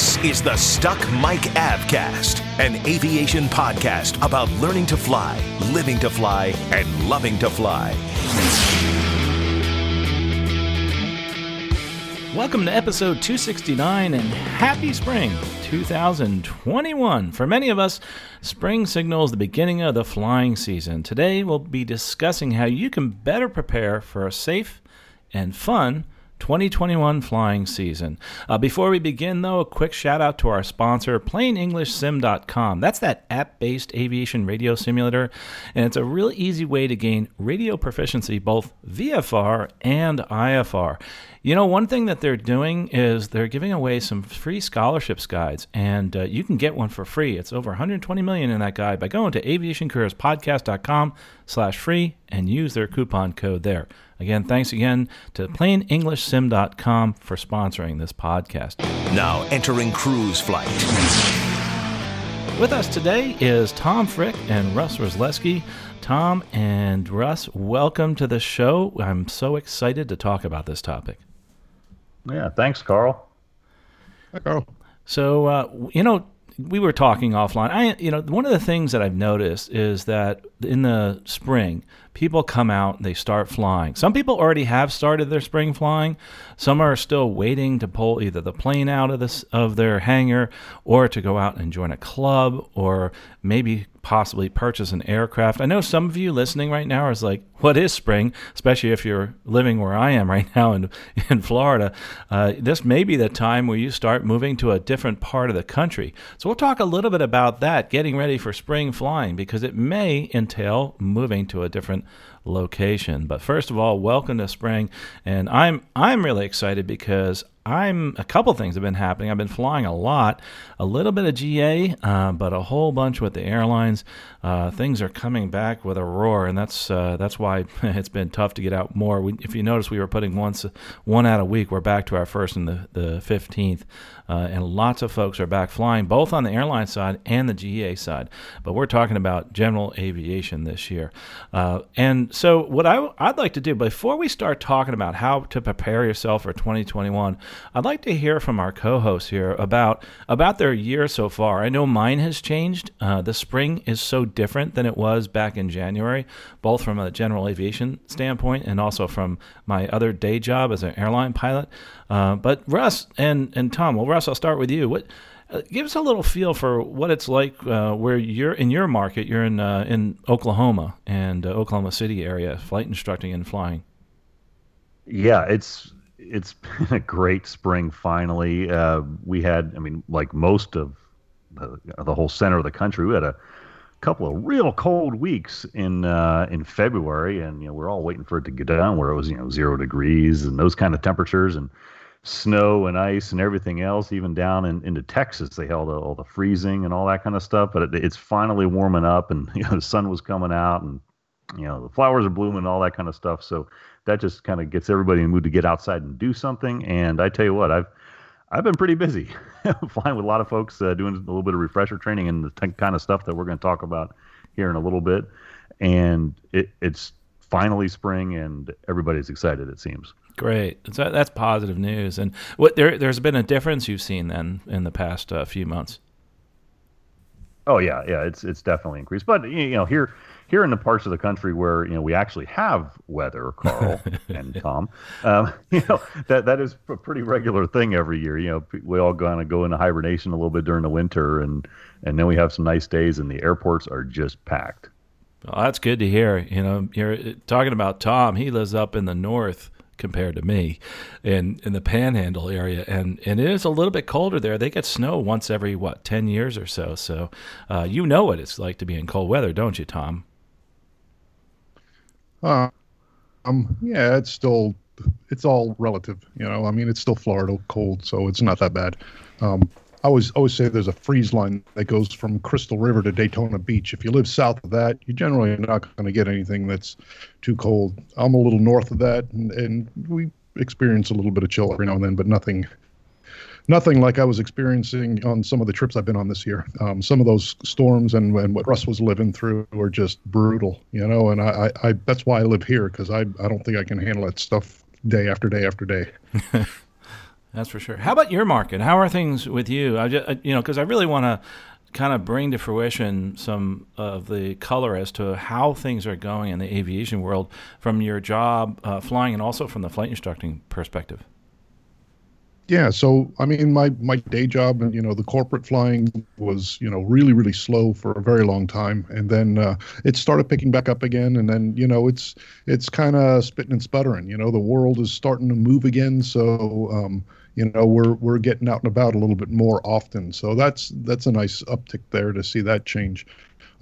This is the Stuck Mic Avcast, an aviation podcast about learning to fly, living to fly, and loving to fly. Welcome to episode 269 and happy spring 2021. For many of us, spring signals the beginning of the flying season. Today, we'll be discussing how you can better prepare for a safe and fun 2021 flying season. Uh, before we begin, though, a quick shout out to our sponsor, PlaneEnglishSim.com. That's that app based aviation radio simulator, and it's a real easy way to gain radio proficiency both VFR and IFR. You know, one thing that they're doing is they're giving away some free scholarships guides, and uh, you can get one for free. It's over 120 million in that guide by going to aviationcareerspodcast.com slash free and use their coupon code there. Again, thanks again to planeenglishsim.com for sponsoring this podcast. Now entering cruise flight. With us today is Tom Frick and Russ Rosleski. Tom and Russ, welcome to the show. I'm so excited to talk about this topic. Yeah, thanks, Carl. Hi, Carl. So, uh, you know, we were talking offline. I, you know, one of the things that I've noticed is that in the spring, people come out they start flying. Some people already have started their spring flying. Some are still waiting to pull either the plane out of this of their hangar or to go out and join a club or maybe possibly purchase an aircraft. I know some of you listening right now is like, "What is spring?" Especially if you're living where I am right now in in Florida. Uh, this may be the time where you start moving to a different part of the country. So we'll talk a little bit about that, getting ready for spring flying, because it may entail moving to a different location. But first of all, welcome to spring, and I'm I'm really excited because I'm a couple things have been happening. I've been flying a lot, a little bit of GA, uh, but a whole bunch with the airlines. Uh, things are coming back with a roar, and that's uh, that's why it's been tough to get out more. We, if you notice, we were putting once one out a week. We're back to our first and the the fifteenth, uh, and lots of folks are back flying, both on the airline side and the GA side. But we're talking about general aviation this year, uh, and so what I I'd like to do before we start talking about how to prepare yourself for 2021. I'd like to hear from our co-hosts here about about their year so far. I know mine has changed. Uh, the spring is so different than it was back in January, both from a general aviation standpoint and also from my other day job as an airline pilot. Uh, but Russ and and Tom, well, Russ, I'll start with you. What uh, give us a little feel for what it's like uh, where you're in your market. You're in uh, in Oklahoma and uh, Oklahoma City area, flight instructing and flying. Yeah, it's it's been a great spring. Finally, we had, I mean, like most of the, the, whole center of the country, we had a couple of real cold weeks in uh, in February, and you know we're all waiting for it to get down where it was you know zero degrees and those kind of temperatures and snow and ice and everything else. Even down in, into Texas, they held all the freezing and all that kind of stuff. But it, it's finally warming up, and you know the sun was coming out, and you know the flowers are blooming, and all that kind of stuff. So that just kind of gets everybody in the mood to get outside and do something. And I tell you what, I've I've been pretty busy flying with a lot of folks, uh, doing a little bit of refresher training and the t- kind of stuff that we're going to talk about here in a little bit. And it, it's finally spring, and everybody's excited. It seems. Great, that's, that's positive news. And what there there's been a difference you've seen then in the past uh, few months. Oh yeah, yeah, it's it's definitely increased. But you know, here here in the parts of the country where you know we actually have weather, Carl and Tom, um, you know that that is a pretty regular thing every year. You know, we all kind of go into hibernation a little bit during the winter, and and then we have some nice days, and the airports are just packed. Well, that's good to hear. You know, you're talking about Tom. He lives up in the north compared to me in in the panhandle area and and it is a little bit colder there they get snow once every what 10 years or so so uh, you know what it's like to be in cold weather don't you tom uh, um yeah it's still it's all relative. You know, I mean, it's still Florida cold, so it's not that bad. Um, I always always say there's a freeze line that goes from Crystal River to Daytona Beach. If you live south of that, you're generally are not going to get anything that's too cold. I'm a little north of that, and, and we experience a little bit of chill every now and then, but nothing nothing like I was experiencing on some of the trips I've been on this year. Um, some of those storms and, and what Russ was living through were just brutal, you know. And I, I, I that's why I live here because I I don't think I can handle that stuff day after day after day. That's for sure. How about your market? How are things with you? I just, you know, because I really want to kind of bring to fruition some of the color as to how things are going in the aviation world from your job uh, flying and also from the flight instructing perspective. Yeah, so I mean, my my day job, you know, the corporate flying was, you know, really really slow for a very long time, and then uh, it started picking back up again, and then you know, it's it's kind of spitting and sputtering. You know, the world is starting to move again, so um, you know we're we're getting out and about a little bit more often. So that's that's a nice uptick there to see that change.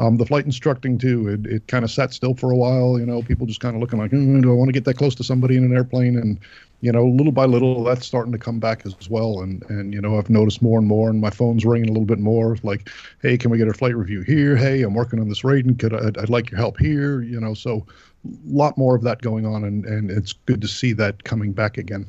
Um, the flight instructing too it, it kind of sat still for a while you know people just kind of looking like mm, do i want to get that close to somebody in an airplane? And you know little by little that's starting to come back as well. And and you know i've noticed more and more and my phone's ringing a little bit more like hey can we get a flight review here? Hey i'm working on this rating could I, I'd, I'd like your help here you know. So a lot more of that going on and and it's good to see that coming back again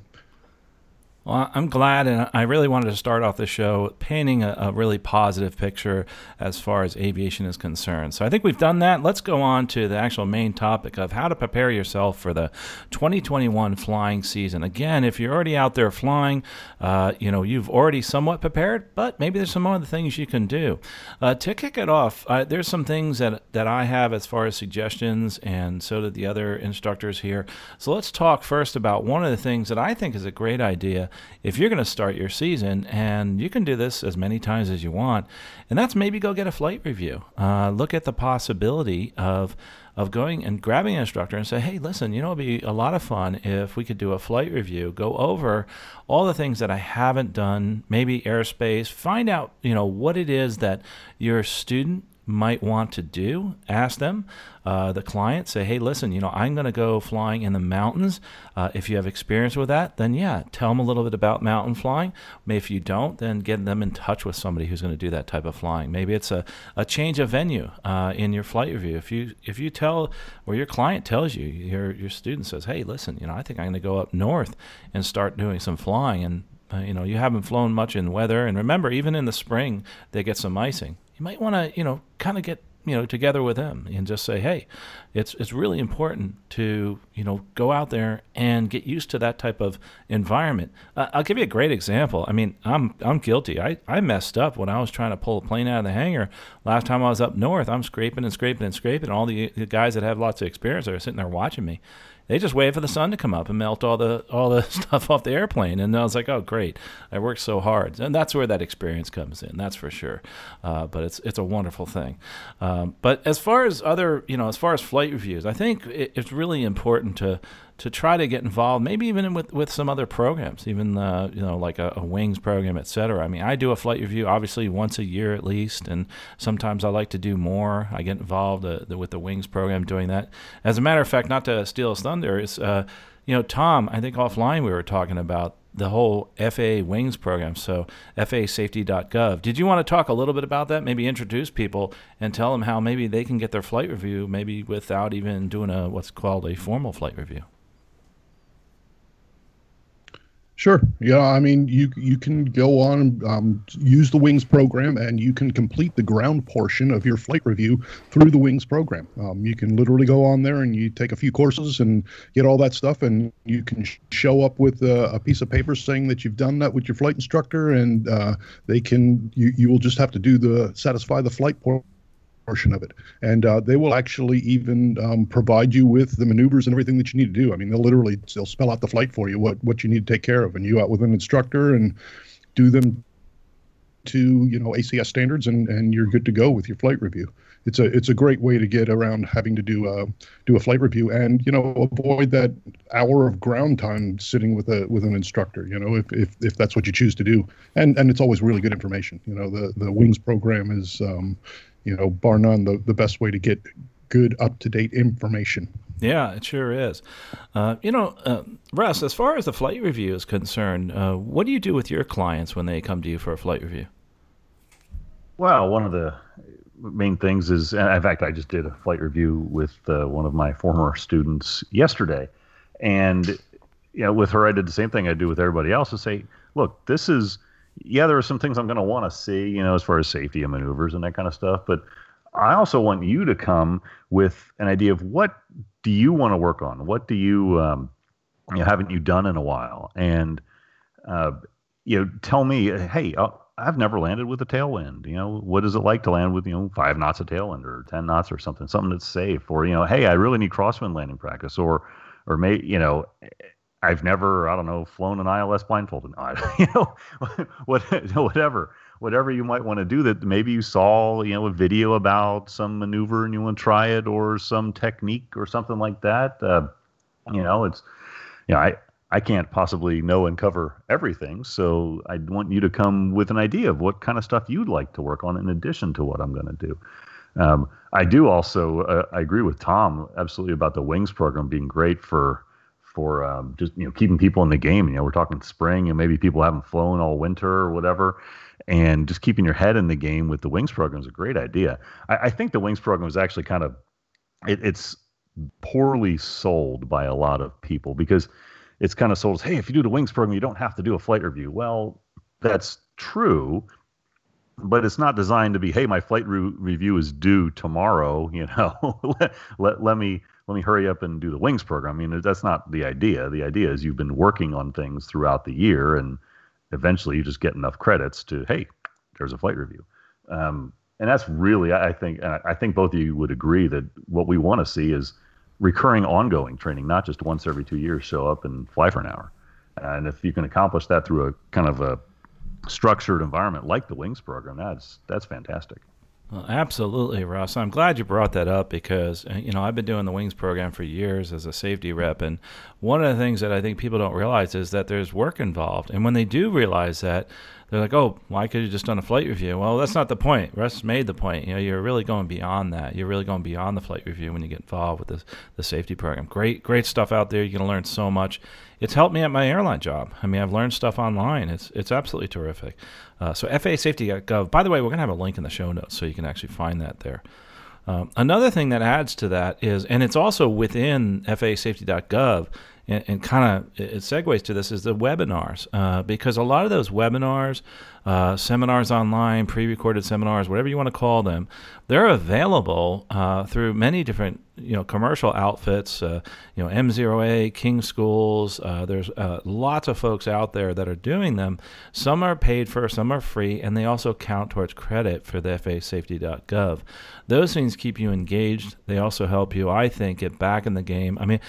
well, I'm glad, and I really wanted to start off the show painting a, a, really positive picture as far as aviation is concerned. So I think we've done that. Let's go on to the actual main topic of how to prepare yourself for the 2021 flying season. Again, if you're already out there flying, uh, you know you've already somewhat prepared, but maybe there's some other things you can do. Uh, to kick it off, uh, there's some things that that I have as far as suggestions, and so did the other instructors here. So let's talk first about one of the things that I think is a great idea if you're going to start your season, and you can do this as many times as you want, and that's maybe go get a flight review. Uh, look at the possibility of of going and grabbing an instructor and say, hey, listen, you know, it'd be a lot of fun if we could do a flight review, go over all the things that I haven't done, maybe airspace, find out, you know, what it is that your student might want to do. Ask them, uh, the client, say, hey, listen, you know, I'm going to go flying in the mountains. Uh, if you have experience with that, then yeah, tell them a little bit about mountain flying. If you don't, then get them in touch with somebody who's going to do that type of flying. Maybe it's a, a change of venue uh, in your flight review. If you if you tell or your client tells you, your your student says, hey, listen, you know, I think I'm going to go up north and start doing some flying and uh, you know, you haven't flown much in weather, and remember, even in the spring, they get some icing you might want to, you know, kind of get you know together with them and just say hey it's it's really important to you know go out there and get used to that type of environment. Uh, i'll give you a great example. I mean i'm i'm guilty. I i messed up when i was trying to pull a plane out of the hangar. Last time i was up north i'm scraping and scraping and scraping and all the, the guys that have lots of experience are sitting there watching me they just wait for the sun to come up and melt all the all the stuff off the airplane. And I was like, oh, great, I worked so hard, and that's where that experience comes in. That's for sure. Uh, but it's it's a wonderful thing. Um, but as far as other, you know, as far as flight reviews, I think it, it's really important to to try to get involved, maybe even with, with some other programs, even uh, you know like a, a, wings program, et cetera. I mean, I do a flight review obviously once a year at least, and sometimes I like to do more. I get involved uh, with the wings program doing that. As a matter of fact, not to steal his thunder, is uh, you know Tom. I think offline we were talking about the whole FAA wings program. So FAAsafety.gov. Did you want to talk a little bit about that? Maybe introduce people and tell them how maybe they can get their flight review maybe without even doing a what's called a formal flight review. Sure. Yeah. I mean, you you can go on um, use the Wings program, and you can complete the ground portion of your flight review through the Wings program. Um, you can literally go on there and you take a few courses and get all that stuff, and you can sh- show up with a, a, piece of paper saying that you've done that with your flight instructor, and uh, they can you you will just have to do the satisfy the flight portion portion of it. And uh, they will actually even um, provide you with the maneuvers and everything that you need to do. I mean, they'll literally they'll spell out the flight for you, what what you need to take care of, and you out with an instructor and do them to you know ACS standards, and and you're good to go with your flight review. It's a it's a great way to get around having to do a do a flight review and you know avoid that hour of ground time sitting with a with an instructor. You know if if, if that's what you choose to do, and and it's always really good information. You know the the wings program is um, you know, bar none, the, the best way to get good up to date information. Yeah, it sure is. Uh, you know, uh, Russ, as far as the flight review is concerned, uh, what do you do with your clients when they come to you for a flight review? Well, one of the main things is, in fact, I just did a flight review with uh, one of my former students yesterday, and you know, with her, I did the same thing I do with everybody else. To say, look, this is, yeah, there are some things I'm going to want to see, you know, as far as safety and maneuvers and that kind of stuff, but I also want you to come with an idea of what do you want to work on? What do you, um, you know, haven't you done in a while? And, uh, you know, tell me, hey, uh, I've never landed with a tailwind. You know, what is it like to land with, you know, five knots of tailwind or 10 knots or something, something that's safe or, you know, hey, I really need crosswind landing practice or, or may, you know, I've never, I don't know, flown an ILS blindfolded. you know, what, whatever whatever you might want to do that maybe you saw you know a video about some maneuver and you want to try it or some technique or something like that uh, you know it's you know i i can't possibly know and cover everything so i want you to come with an idea of what kind of stuff you'd like to work on in addition to what i'm going to do um, i do also uh, i agree with tom absolutely about the wings program being great for for um, just you know keeping people in the game. You know, we're talking spring, and maybe people haven't flown all winter or whatever and just keeping your head in the game with the wings program is a great idea. I, I think the wings program is actually kind of it, it's poorly sold by a lot of people because it's kind of sold as hey if you do the wings program you don't have to do a flight review well that's true but it's not designed to be hey my flight re- review is due tomorrow you know let, let, let me let me hurry up and do the wings program. I mean that's not the idea. The idea is you've been working on things throughout the year and eventually you just get enough credits to hey there's a flight review. Um, and that's really i think i think both of you would agree that what we want to see is recurring ongoing training not just once every two years show up and fly for an hour. And if you can accomplish that through a kind of a structured environment like the wings program that's that's fantastic well, absolutely, Russ. I'm glad you brought that up because uh, you know I've been doing the Wings program for years as a safety rep, and one of the things that I think people don't realize is that there's work involved. And when they do realize that, they're like, "Oh, why could you just done a flight review?" Well, that's not the point. Russ made the point. You know, you're really going beyond that. You're really going beyond the flight review when you get involved with the the safety program. Great, great stuff out there. You're going to learn so much. It's helped me at my airline job. I mean, I've learned stuff online. It's it's absolutely terrific. Uh, so FAASafety.gov. By the way, we're going to have a link in the show notes so you can actually find that there. Um, another thing that adds to that is, and it's also within FAASafety.gov, and, and kind of it segues to this is the webinars uh, because a lot of those webinars, uh, seminars online, pre-recorded seminars, whatever you want to call them, they're available uh, through many different you know commercial outfits. Uh, you know MzeroA, King Schools. Uh, there's uh, lots of folks out there that are doing them. Some are paid for, some are free, and they also count towards credit for the FAASafety.gov. Those things keep you engaged. They also help you, I think, get back in the game. I mean,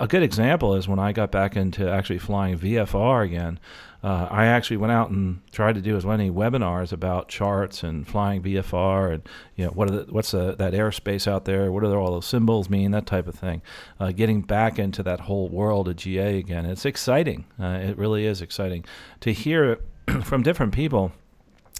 a, good example is when I got back into actually flying VFR again uh, I actually went out and tried to do as many webinars about charts and flying VFR and you know what the, what's the, that airspace out there, what do all those symbols mean, that type of thing. Uh, getting back into that whole world of GA again, it's exciting. Uh, it really is exciting to hear from different people.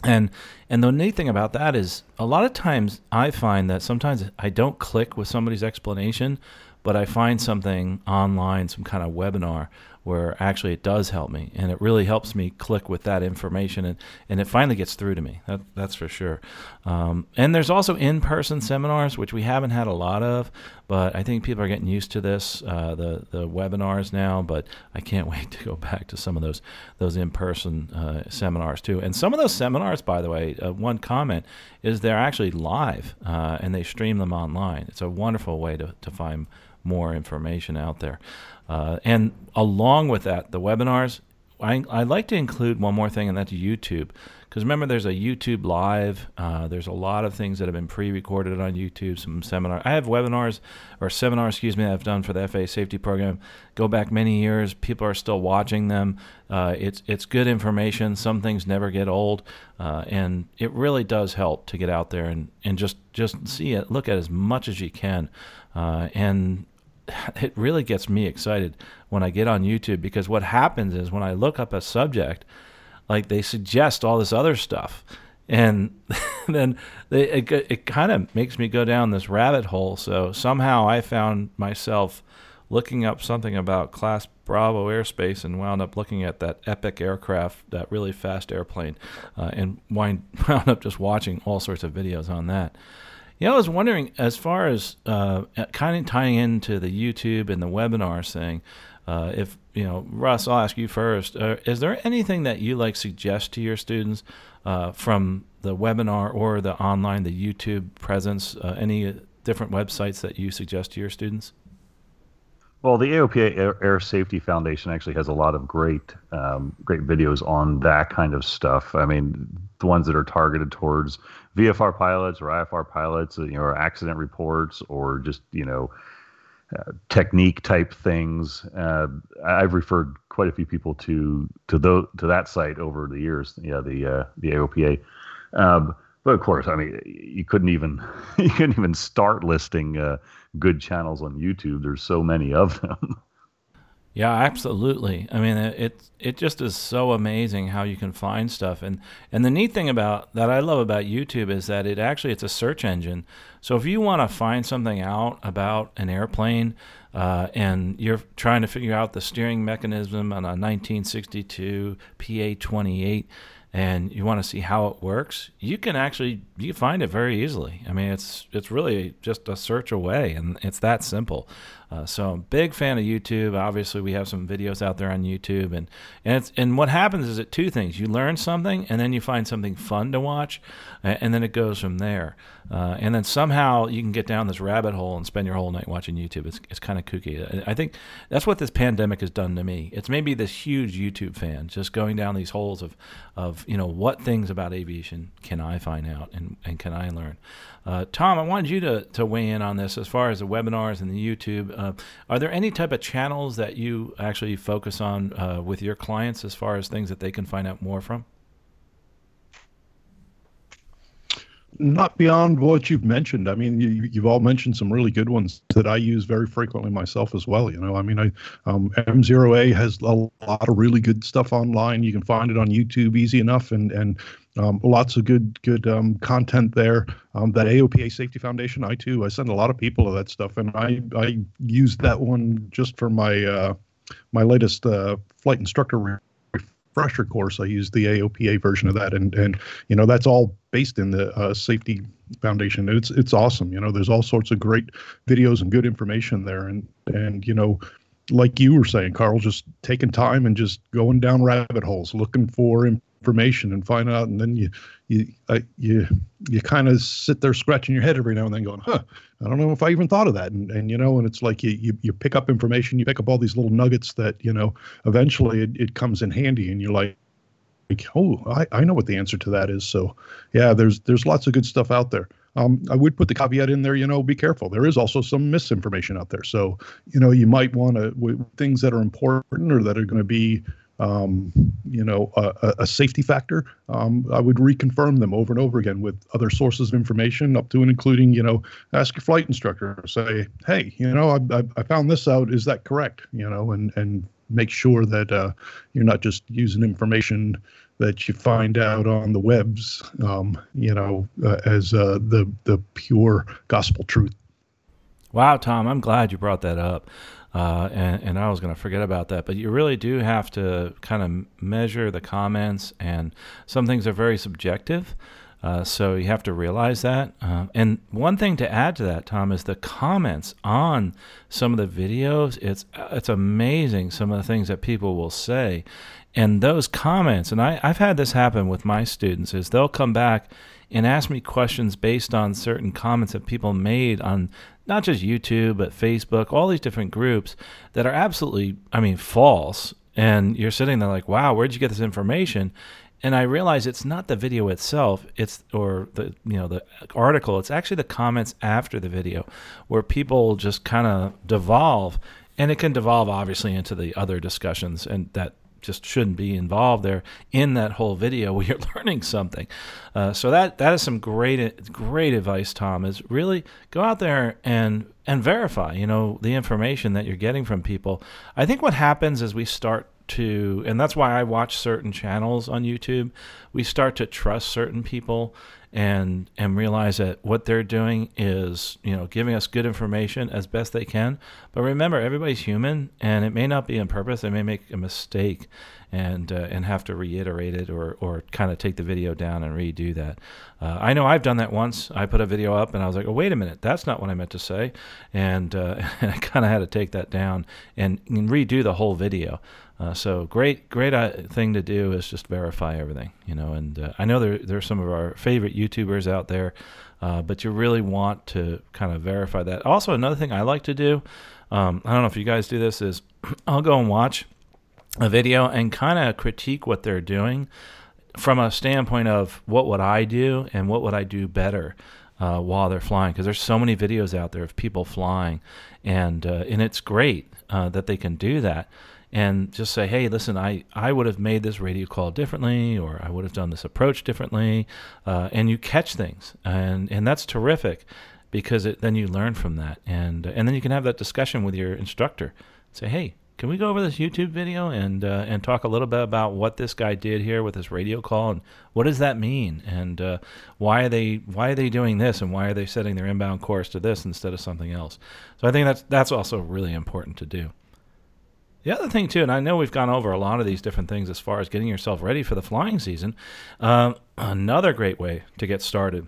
And and the neat thing about that is a lot of times I find that sometimes I don't click with somebody's explanation, but I find something online, some kind of webinar where actually it does help me and it really helps me click with that information and, and it finally gets through to me. That, that's for sure. Um, and there's also in-person seminars which we haven't had a lot of but i think people are getting used to this uh, the, the webinars now but i can't wait to go back to some of those those in-person uh, seminars too. And some of those seminars by the way uh, one comment is they're actually live uh, and they stream them online. It's a wonderful way to, to find more information out there uh, and along with that, the webinars, I, I like to include one more thing, and that's YouTube. Because remember, there's a YouTube Live. Uh, there's a lot of things that have been pre-recorded on YouTube. Some seminars. I have webinars or seminars, excuse me, I've done for the FAA safety program. Go back many years. People are still watching them. Uh, it's it's good information. Some things never get old, uh, and it really does help to get out there and, and just just see it, look at as much as you can, uh, and it really gets me excited when I get on YouTube because what happens is when I look up a subject, like they suggest all this other stuff. and then they, it, it kind of makes me go down this rabbit hole. So somehow I found myself looking up something about Class Bravo airspace and wound up looking at that epic aircraft, that really fast airplane, uh, and wind, wound up just watching all sorts of videos on that. Yeah, I was wondering, as far as uh, kind of tying into the YouTube and the webinars thing, uh, if you know, Russ, I'll ask you first. Uh, is there anything that you like suggest to your students uh, from the webinar or the online, the YouTube presence? Uh, any different websites that you suggest to your students? Well, the AOPA Air, Air, Safety Foundation actually has a lot of great, um, great videos on that kind of stuff. I mean, the ones that are targeted towards VFR pilots or IFR pilots, you know, or accident reports, or just you know, uh, technique type things. Uh, I've referred quite a few people to to those to that site over the years. Yeah, the uh, the AOPA. Um, but of course, I mean, you couldn't even you couldn't even start listing uh, good channels on YouTube. There's so many of them. Yeah, absolutely. I mean, it it just is so amazing how you can find stuff, and and the neat thing about that I love about YouTube is that it actually it's a search engine. So if you want to find something out about an airplane, uh, and you're trying to figure out the steering mechanism on a 1962 PA-28 and you want to see how it works, you can actually you find it very easily. I mean, it's it's really just a search away, and it's that simple. Uh, so, I'm big fan of YouTube. Obviously, we have some videos out there on YouTube, and and it's and what happens is it two things: you learn something, and then you find something fun to watch, and then it goes from there. Uh, and then somehow you can get down this rabbit hole and spend your whole night watching YouTube. It's, it's kind of kooky. I think that's what this pandemic has done to me. It's made me this huge YouTube fan, just going down these holes of, of you know, what things about aviation can I find out and, and can I learn. Uh, Tom, I wanted you to, to weigh in on this as far as the webinars and the YouTube. Uh, are there any type of channels that you actually focus on uh, with your clients as far as things that they can find out more from? not beyond what you've mentioned. I mean, you, you've all mentioned some really good ones that I use very frequently myself as well. You know, I mean, I um, MzeroA has a lot of really good stuff online. You can find it on YouTube easy enough, and and um, lots of good good um, content there. Um, that AOPA Safety Foundation, I too, I send a lot of people to that stuff, and I I use that one just for my uh, my latest uh, flight instructor refresher course. I use the AOPA version of that, and and you know that's all based in the uh, safety foundation. It's it's awesome. You know, there's all sorts of great videos and good information there, and and you know, like you were saying, Carl, just taking time and just going down rabbit holes, looking for information and find out, and then you you uh, you you kind of sit there scratching your head every now and then, going, "Huh, I don't know if I even thought of that." And and you know, and it's like you you, you pick up information, you pick up all these little nuggets that you know eventually it, it comes in handy, and you're like, like, oh, I, I know what the answer to that is. So, yeah, there's there's lots of good stuff out there. Um, I would put the caveat in there, you know, be careful. There is also some misinformation out there. So, you know, you might want to things that are important or that are going to be um, you know, a, a safety factor, um, I would reconfirm them over and over again with other sources of information, up to and including, you know, ask your flight instructor, say, hey, you know, I, I, I found this out. Is that correct? You know, and and make sure that uh, you're not just using information that you find out on the webs, um, you know, uh, as uh, the the pure gospel truth. Wow, Tom, I'm glad you brought that up. Uh, and, and I was going to forget about that. But you really do have to kind of measure the comments, and some things are very subjective. Uh, so you have to realize that. Uh, and one thing to add to that, Tom, is the comments on some of the videos. It's it's amazing some of the things that people will say, and those comments. And I, I've had this happen with my students. Is they'll come back and ask me questions based on certain comments that people made on not just YouTube, but Facebook, all these different groups that are absolutely, I mean, false. And you're sitting there like, wow, where'd you get this information? And I realize it's not the video itself, it's or the you know the article. It's actually the comments after the video, where people just kind of devolve, and it can devolve obviously into the other discussions, and that just shouldn't be involved there in that whole video where you're learning something. Uh, so that that is some great great advice, Tom. Is really go out there and and verify. You know the information that you're getting from people. I think what happens is we start to, and that's why I watch certain channels on YouTube. We start to trust certain people and and realize that what they're doing is you know giving us good information as best they can. But remember, everybody's human, and it may not be on purpose. They may make a mistake, and uh, and have to reiterate it or or kind of take the video down and redo that. Uh, I know I've done that once. I put a video up and I was like, oh wait a minute, that's not what I meant to say, and, uh, and I kind of had to take that down and, and redo the whole video. Uh, so great, great uh, thing to do is just verify everything, you know. And uh, I know there there's some of our favorite YouTubers out there, uh, but you really want to kind of verify that. Also, another thing I like to do, um, I don't know if you guys do this, is I'll go and watch a video and kind of critique what they're doing from a standpoint of what would I do and what would I do better uh, while they're flying because there's so many videos out there of people flying and uh, and it's great uh, that they can do that and just say, hey, listen, I, I would have made this radio call differently, or I would have done this approach differently, uh, and you catch things, and and that's terrific, because it, then you learn from that, and and then you can have that discussion with your instructor. Say, hey, can we go over this YouTube video and uh, and talk a little bit about what this guy did here with this radio call and what does that mean and uh, why are they why are they doing this and why are they setting their inbound course to this instead of something else? So I think that's that's also really important to do. The other thing too, and I know we've gone over a lot of these different things as far as getting yourself ready for the flying season. Um, another great way to get started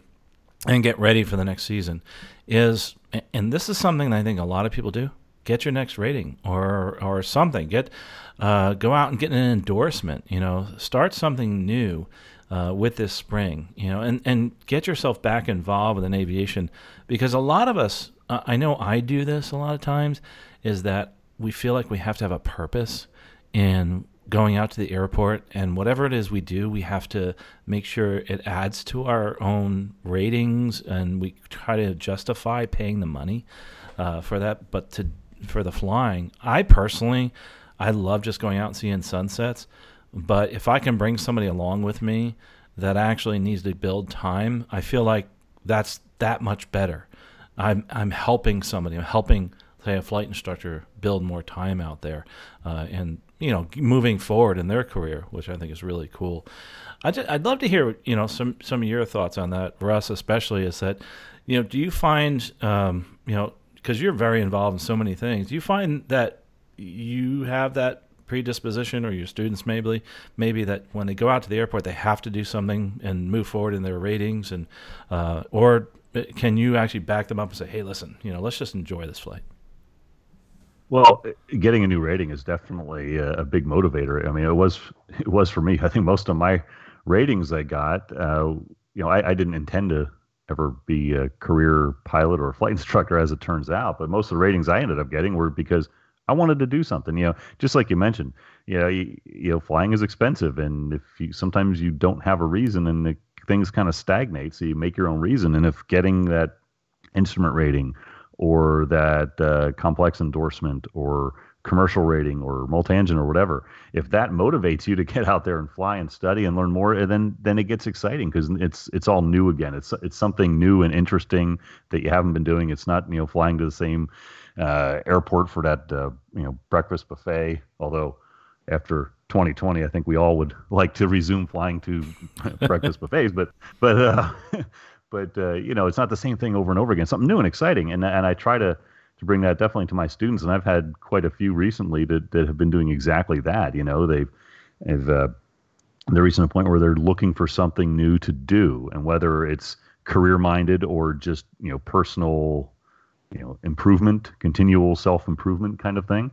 and get ready for the next season is, and this is something that I think a lot of people do. Get your next rating or or something. Get uh, go out and get an endorsement. You know, start something new. Uh, with this spring, you know, and, and get yourself back involved an aviation because a lot of us, uh, I know I do this a lot of times, is that we feel like we have to have a purpose in going out to the airport and whatever it is we do we have to make sure it adds to our own ratings and we try to justify paying the money uh, for that. But to for the flying i personally i love just going out and seeing sunsets but if i can bring somebody along with me that actually needs to build time i feel like that's that much better. I'm i'm helping somebody i'm helping say a flight instructor build more time out there uh, and you know moving forward in their career which i think is really cool. I would love to hear you know some some of your thoughts on that russ especially is that you know do you find um, you know because you're very involved in so many things do you find that you have that predisposition or your students maybe maybe that when they go out to the airport they have to do something and move forward in their ratings and uh, or can you actually back them up and say hey listen you know let's just enjoy this flight well, getting a new rating is definitely a, a, big motivator. I mean, it was it was for me. I think most of my ratings I got, uh, you know, I, I, didn't intend to ever be a career pilot or a flight instructor, as it turns out. But most of the ratings I ended up getting were because I wanted to do something. You know, just like you mentioned, you know, you, you know, flying is expensive, and if you sometimes you don't have a reason, and the, things kind of stagnate, so you make your own reason. And if getting that instrument rating or that uh, complex endorsement or commercial rating or multi-engine or whatever if that motivates you to get out there and fly and study and learn more then then it gets exciting because it's it's all new again. It's it's something new and interesting that you haven't been doing. It's not you know flying to the same uh, airport for that uh, you know breakfast buffet although after 2020 i think we all would like to resume flying to breakfast buffets but but uh, but uh, you know, it's not the same thing over and over again. Something new and exciting, and and I try to to bring that definitely to my students, and I've had quite a few recently that that have been doing exactly that. You know, they've they've uh, they're reaching a point where they're looking for something new to do, and whether it's career minded or just you know personal, you know, improvement, continual self improvement kind of thing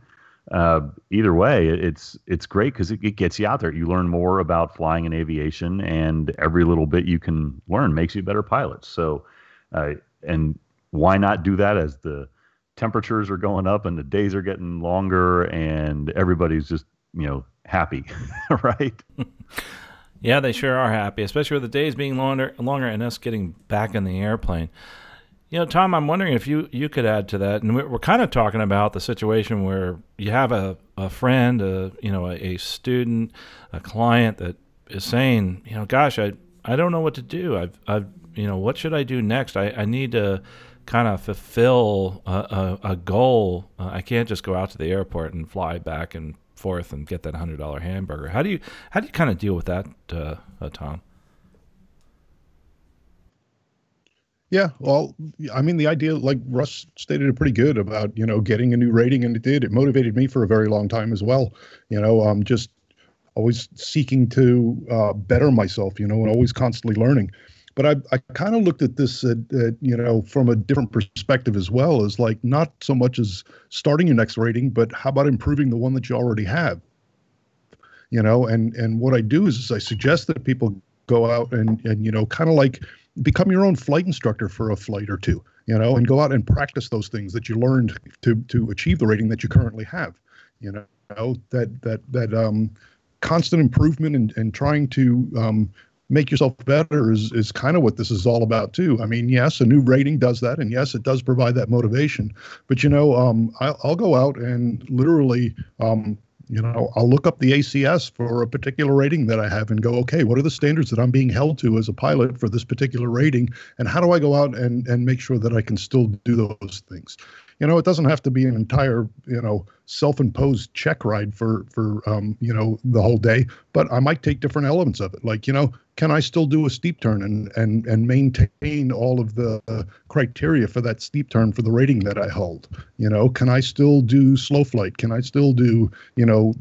uh, either way, it's it's great because it, it, gets you out there. You learn more about flying and aviation, and every little bit you can learn makes you a better pilot. So, uh, and why not do that as the temperatures are going up and the days are getting longer, and everybody's just you know happy, right? yeah, they sure are happy, especially with the days being longer, longer, and us getting back in the airplane. You know, Tom, I'm wondering if you, you could add to that. And we're, kind of talking about the situation where you have a, a friend, a, you know, a, a student, a client that is saying, you know, gosh, I, I don't know what to do. I've, I've, you know, what should I do next? I, I need to kind of fulfill a, a, a goal. Uh, I can't just go out to the airport and fly back and forth and get that hundred dollar hamburger. How do you how do you kind of deal with that, uh, uh, Tom? Yeah, well, I mean, the idea, like Russ stated it pretty good about, you know, getting a new rating, and it did. It motivated me for a very long time as well. You know, um, just always seeking to uh, better myself, you know, and always constantly learning. But I, I kind of looked at this, uh, uh, you know, from a different perspective as well, as like not so much as starting your next rating, but how about improving the one that you already have? You know, and and what I do is, is I suggest that people go out and and you know, kind of like become your own flight instructor for a flight or two, you know, and go out and practice those things that you learned to to achieve the rating that you currently have. You know, that that that um, constant improvement and, and trying to um, make yourself better is is kind of what this is all about too. I mean, yes, a new rating does that, and yes, it does provide that motivation. But you know, um, I'll, I'll go out and literally um, you know i'll look up the acs for a particular rating that i have and go okay what are the standards that i'm being held to as a pilot for this particular rating? And how do i go out and and make sure that i can still do those things you know, it doesn't have to be an entire, you know, self-imposed check ride for for um, you know the whole day, but I might take different elements of it. Like, you know, can I still do a steep turn and and and maintain all of the uh, criteria for that steep turn for the rating that I hold? You know, can I still do slow flight? Can I still do, you know,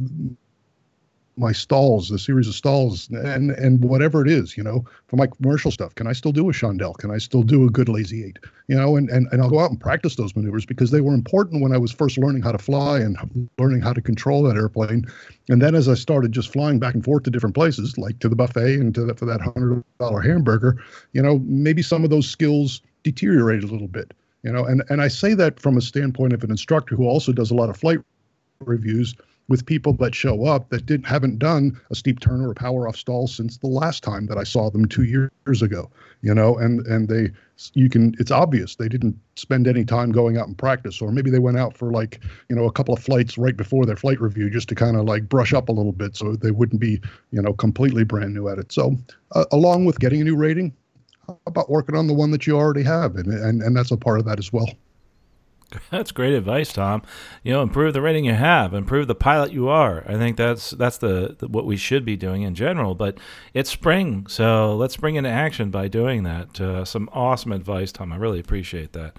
my stalls, the series of stalls, and and whatever it is, you know, for my commercial stuff. Can I still do a chandelle? Can I still do a good lazy eight? You know, and, and and I'll go out and practice those maneuvers because they were important when I was first learning how to fly and learning how to control that airplane. And then as I started just flying back and forth to different places, like to the buffet and to the, for that hundred dollar hamburger, you know, maybe some of those skills deteriorated a little bit. You know, and and I say that from a standpoint of an instructor who also does a lot of flight reviews with people that show up that didn't haven't done a steep turn or a power off stall since the last time that I saw them two years ago. You know, and and they you can it's obvious they didn't spend any time going out and practice, or maybe they went out for like you know a couple of flights right before their flight review just to kind of like brush up a little bit so they wouldn't be you know completely brand new at it. So uh, along with getting a new rating, how about working on the one that you already have, and and and that's a part of that as well. That's great advice, Tom. You know, improve the rating you have, improve the pilot you are. I think that's that's the, the, what we should be doing in general. But it's spring, so let's bring into action by doing that. Uh, some awesome advice, Tom. I really appreciate that.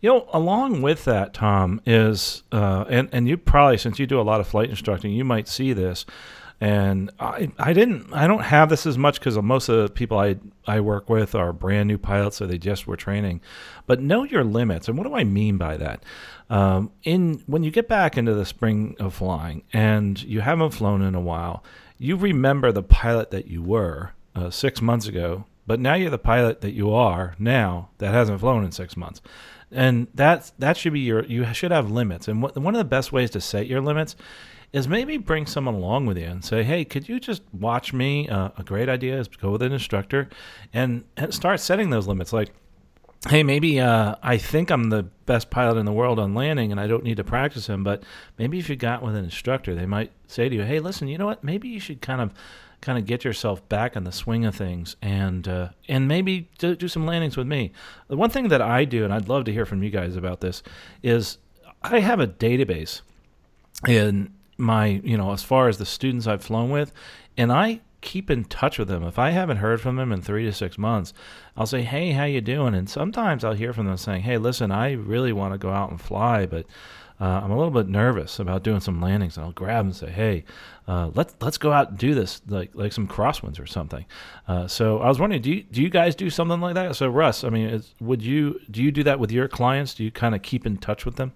You know, along with that, Tom is, uh, and and you probably since you do a lot of flight instructing, you might see this and I, I didn't I don't have this as much because most of the people I I work with are brand new pilots, so they just were training. But know your limits, and what do I mean by that? Um, in when you get back into the spring of flying and you haven't flown in a while, you remember the pilot that you were uh, six months ago, but now you're the pilot that you are now that hasn't flown in six months and that that should be your you should have limits and what, one of the best ways to set your limits is maybe bring someone along with you and say, hey, could you just watch me? Uh, a great idea is go with an instructor and, and start setting those limits. Like, hey, maybe uh, I think I'm the best pilot in the world on landing and I don't need to practice him, but maybe if you got with an instructor, they might say to you, hey, listen, you know what? Maybe you should kind of kind of get yourself back in the swing of things and uh, and maybe do, do some landings with me. The one thing that I do, and I'd love to hear from you guys about this, is I have a database in my you know as far as the students I've flown with, and I keep in touch with them. If I haven't heard from them in three to six months, I'll say, "Hey, how you doing?" And sometimes I'll hear from them saying, "Hey, listen, I really want to go out and fly, but." Uh, I'm a little bit nervous about doing some landings, and I'll grab and say, "Hey, uh, let's let's go out and do this, like like some crosswinds or something." Uh, so I was wondering, do you do you guys do something like that? So Russ, I mean, would you do you do that with your clients? Do you kind of keep in touch with them?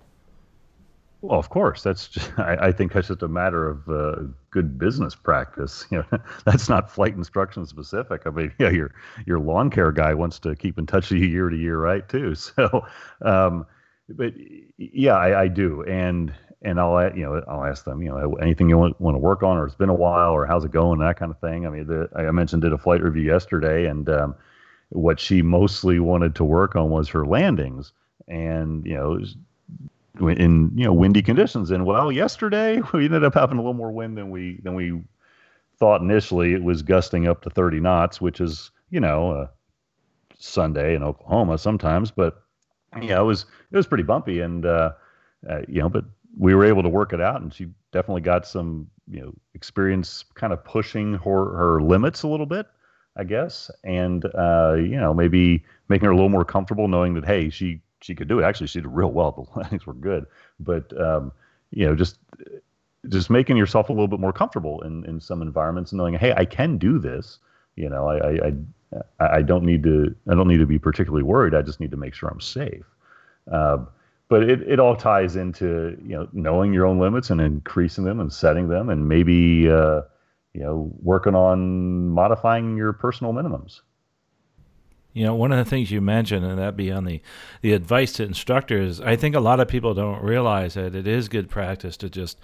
Well, of course, that's just, I, I, think that's just a matter of uh, good business practice. You know, that's not flight instruction specific. I mean, yeah, your your lawn care guy wants to keep in touch with you year to year, right? Too. So, um, but yeah, I, I, do, and and I'll you know I'll ask them, you know, anything you want, want to work on, or it's been a while, or how's it going, that kind of thing. I mean, the, I mentioned did a flight review yesterday, and um, what she mostly wanted to work on was her landings, and you know in you know windy conditions. And well, yesterday we ended up having a little more wind than we than we thought initially. It was gusting up to 30 knots, which is you know a Sunday in Oklahoma sometimes, but yeah, it was it was pretty bumpy, and uh, uh, you know, but we were able to work it out, and she definitely got some you know experience kind of pushing her her limits a little bit I guess, and uh, you know maybe making her a little more comfortable knowing that hey she she could do it. Actually, she did real well. The landings were good, but um, you know just just making yourself a little bit more comfortable in in some environments and knowing hey I can do this. You know I I I, don't need to I don't need to be particularly worried. I just need to make sure I'm safe. Uh, but it, it all ties into you know knowing your own limits and increasing them and setting them and maybe uh, you know, working on modifying your personal minimums. You know, one of the things you mentioned, and that be on the, the advice to instructors, I think a lot of people don't realize that it is good practice to just,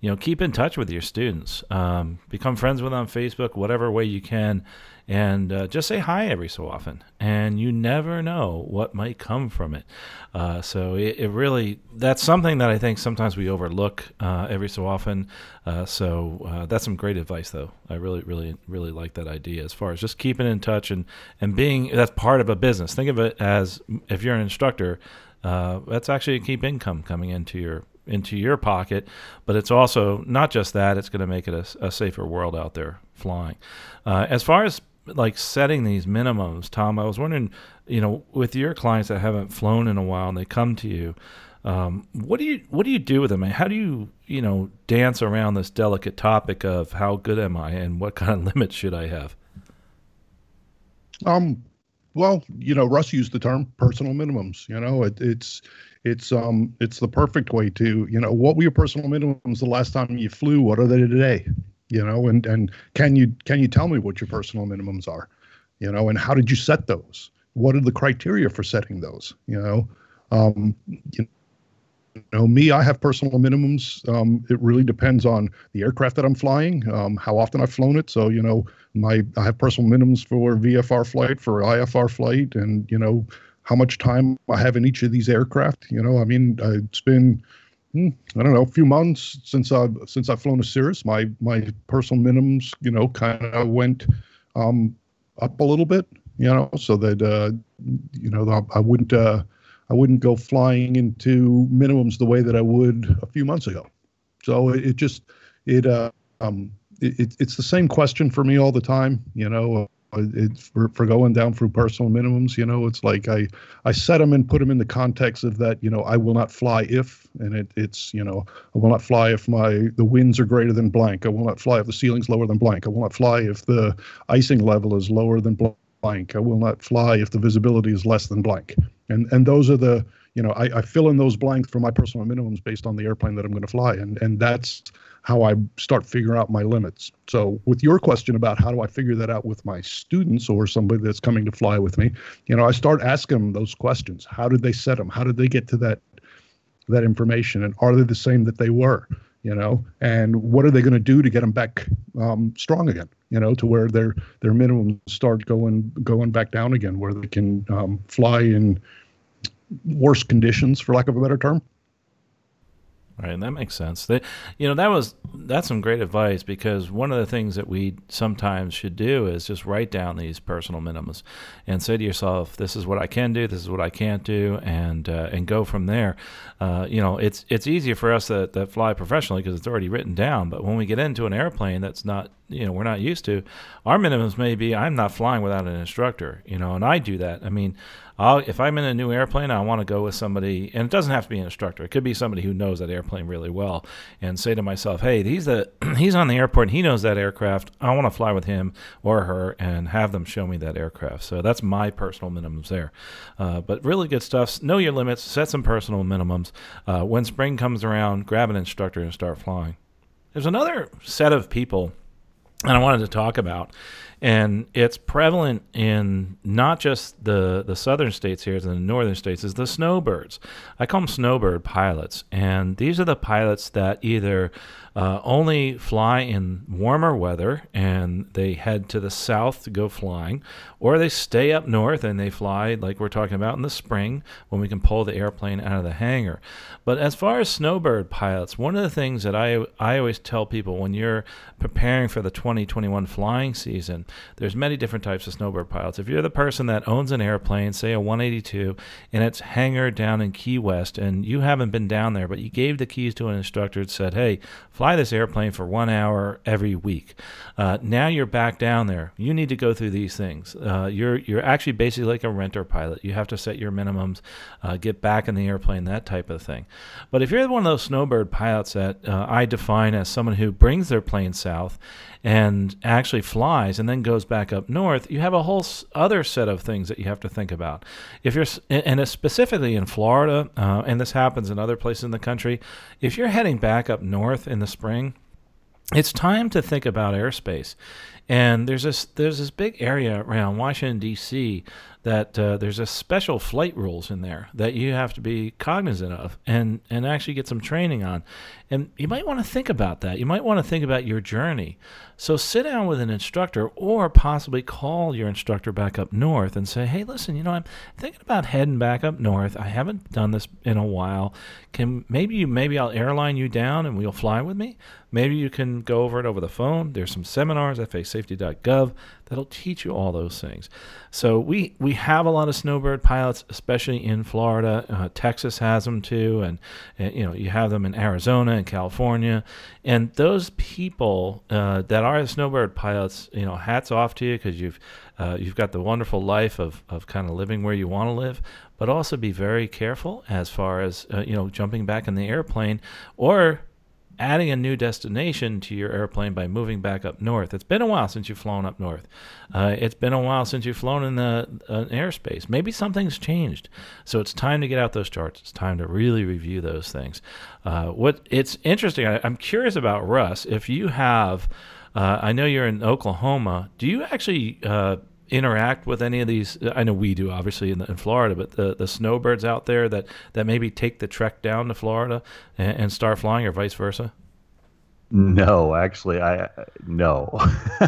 you know, keep in touch with your students, um, become friends with them on Facebook, whatever way you can, and uh, just say hi every so often. And you never know what might come from it. Uh, so it, it, really, that's something that I think sometimes we overlook uh, every so often. Uh, so uh, that's some great advice, though. I really, really, really like that idea as far as just keeping in touch and, and being that's part of a business. Think of it as if you're an instructor, uh, that's actually a keep income coming into your into your pocket, but it's also not just that; it's going to make it a, a, safer world out there flying. Uh, as far as like setting these minimums, Tom, I was wondering, you know, with your clients that haven't flown in a while and they come to you, um, what do you what do you do with them? How do you you know dance around this delicate topic of how good am I and what kind of limits should I have? Um, well, you know, Russ used the term personal minimums. You know, it, it's it's um it's the perfect way to you know what were your personal minimums the last time you flew? What are they today? You know and and can you can you tell me what your personal minimums are you know and how did you set those? What are the criteria for setting those you know? Um you know me i have personal minimums. Um, it really depends on the aircraft that i'm flying um, how often i've flown it. So you know my i have personal minimums for vfr flight for ifr flight and you know how much time i have in each of these aircraft you know? I mean it's been I don't know, a few months since I've since I've flown a Cirrus, my my personal minimums, you know, kind of went um, up a little bit, you know, so that uh, you know I wouldn't uh, I wouldn't go flying into minimums the way that I would a few months ago. So it, it just it uh, um, it, it's the same question for me all the time, you know Uh, it's for, for going down through personal minimums you know it's like i i set them and put them in the context of that you know i will not fly if and it, it's you know i will not fly if my the winds are greater than blank. I will not fly if the ceiling's lower than blank. I will not fly if the icing level is lower than blank. I will not fly if the visibility is less than blank. And and those are the you know i, I fill in those blanks for my personal minimums based on the airplane that i'm going to fly and and that's how I start figuring out my limits. So, with your question about how do I figure that out with my students or somebody that's coming to fly with me, you know, I start asking them those questions. How did they set them? How did they get to that that information? And are they the same that they were? You know, and what are they going to do to get them back um, strong again? You know, to where their their minimums start going going back down again, where they can um, fly in worse conditions, for lack of a better term. Right, and that makes sense. That you know that was that's some great advice because one of the things that we sometimes should do is just write down these personal minimums and say to yourself, "This is what I can do. This is what I can't do," and uh, and go from there. Uh, you know, it's it's easier for us that, that fly professionally because it's already written down. But when we get into an airplane that's not you know we're not used to our minimums may be i'm not flying without an instructor you know and i do that. I mean I'll, if i'm in a new airplane i want to go with somebody and it doesn't have to be an instructor it could be somebody who knows that airplane really well and say to myself hey he's the he's on the airport he knows that aircraft i want to fly with him or her and have them show me that aircraft. So that's my personal minimums there. Uh, but really good stuff. Know your limits set some personal minimums. Uh, when spring comes around grab an instructor and start flying. There's another set of people and I wanted to talk about. And it's prevalent in not just the, the southern states here, in the northern states, is the snowbirds. I call them snowbird pilots. And these are the pilots that either uh, only fly in warmer weather and they head to the south to go flying, or they stay up north and they fly like we're talking about in the spring when we can pull the airplane out of the hangar. But as far as snowbird pilots, one of the things that I I always tell people when you're preparing for the 2021 flying season there's many different types of snowbird pilots. If you're the person that owns an airplane, say a 182, and it's hangar down in Key West, and you haven't been down there, but you gave the keys to an instructor and said, "Hey, fly this airplane for one hour every week." Uh, now you're back down there. You need to go through these things. Uh, you're you're actually basically like a renter pilot. You have to set your minimums, uh, get back in the airplane, that type of thing. But if you're one of those snowbird pilots that uh, I define as someone who brings their plane south and actually flies and then goes back up north, you have a whole other set of things that you have to think about. If you're, and specifically in Florida, uh, and this happens in other places in the country, if you're heading back up north in the spring, it's time to think about airspace. And there's this there's this big area around Washington D.C. that uh, there's a special flight rules in there that you have to be cognizant of and and actually get some training on. And you might want to think about that. You might want to think about your journey. So sit down with an instructor or possibly call your instructor back up north and say, "Hey, listen, you know, I'm thinking about heading back up north. I haven't done this in a while. Can maybe you maybe I'll airline you down and we'll fly with me? Maybe you can go over it over the phone. There's some seminars FAASafety.gov that'll teach you all those things. So we we have a lot of snowbird pilots, especially in Florida. Uh, Texas has them too, and, and, you know you have them in Arizona and California. And those people uh, that are snowbird pilots, you know, hats off to you because you've uh, you've got the wonderful life of of kind of living where you want to live, but also be very careful as far as uh, you know jumping back in the airplane or adding a new destination to your airplane by moving back up north. It's been a while since you've flown up north. Uh, it's been a while since you've flown in the uh, airspace. Maybe something's changed. So it's time to get out those charts. It's time to really review those things. Uh, what it's interesting. I, am curious about Russ. If you have, uh, I know you're in Oklahoma. Do you actually? Interact with any of these i know we do obviously in, the, in, florida but the, the snowbirds out there that, that maybe take the trek down to florida and, and start flying or vice versa? No actually i no.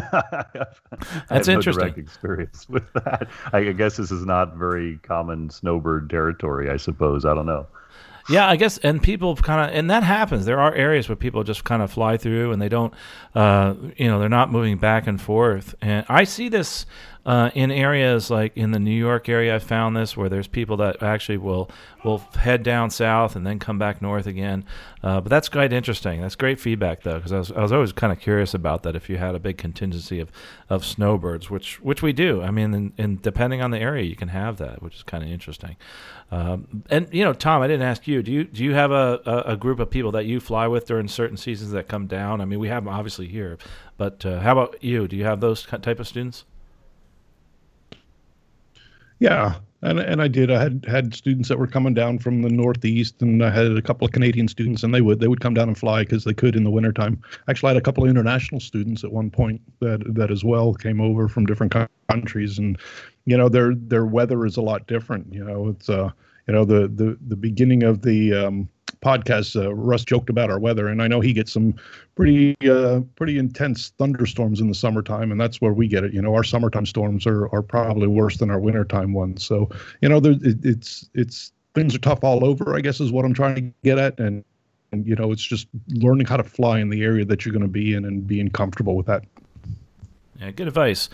That's no interesting. direct experience with that. I guess this is not very common snowbird territory i suppose. I don't know. Yeah, I guess, and people kind of, and that happens. There are areas where people just kind of fly through, and they don't, uh, you know, they're not moving back and forth. And I see this uh, in areas like in the New York area, I found this where there's people that actually will will head down south and then come back north again. Uh, but that's quite interesting. That's great feedback though, because I was, I was always kind of curious about that. If you had a big contingency of, of snowbirds, which which we do, I mean, and, depending on the area, you can have that, which is kind of interesting. Um, and you know, Tom, I didn't ask you. Do you do you have a, a, a, group of people that you fly with during certain seasons that come down? I mean, we have them obviously here, but uh, how about you? Do you have those type of students? Yeah, and and I did. I had had students that were coming down from the northeast, and I had a couple of Canadian students, and they would they would come down and fly because they could in the wintertime. Actually, I had a couple of international students at one point that that as well came over from different countries, and you know their their weather is a lot different. You know, it's uh you know the the the beginning of the um, podcast, uh, Russ joked about our weather, and I know he gets some pretty uh, pretty intense thunderstorms in the summertime, and that's where we get it. You know, our summertime storms are are probably worse than our wintertime ones. So you know, there, it, it's it's things are tough all over. I guess is what I'm trying to get at, and and you know, it's just learning how to fly in the area that you're going to be in and being comfortable with that. Yeah, good advice.